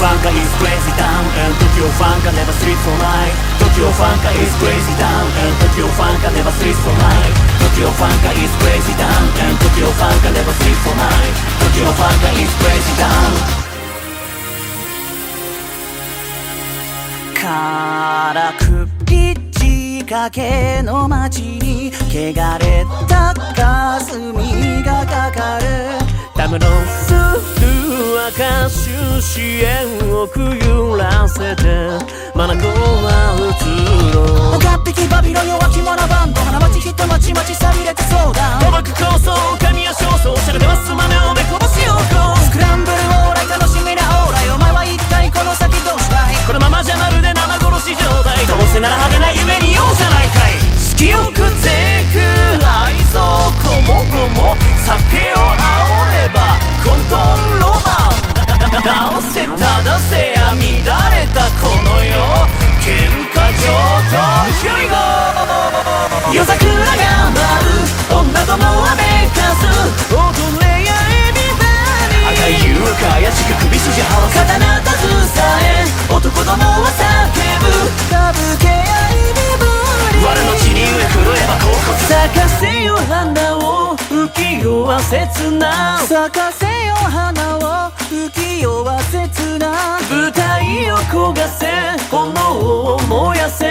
Funka is crazy town And Tokyo Funka never sleeps for night Tokyo Funka is crazy town And Tokyo Funka never sleeps for night Tokyo Funka is crazy town And Tokyo Funka never sleeps for night Tokyo Funka is crazy town からくり仕掛けの街に汚れた霞がかかるダムのする赤収支援をくゆらせて眼は映ろう。岡っ引きバビロン弱き者バンド花街人まちまち錆びれて相談。賭博構想神谷少々しゃれでますまねをめこぼしようこスクランブルオーライ楽しみなオーライ。お前は一体この先どうしたい。このままじゃまるで生殺し状態。どうせなら派手な夢に容赦ないかい。好きよくぜく愛想こもごも夜桜が舞う女どもはめかす踊れやエビバディ赤い優香怪しく首筋合わせ刀携え男どもは叫ぶ歌舞伎やいびぶり我の血に飢え狂えば甲骨咲かせよ花を浮世は切な咲かせよ花を浮世は切な舞台を焦がせ炎を燃やせ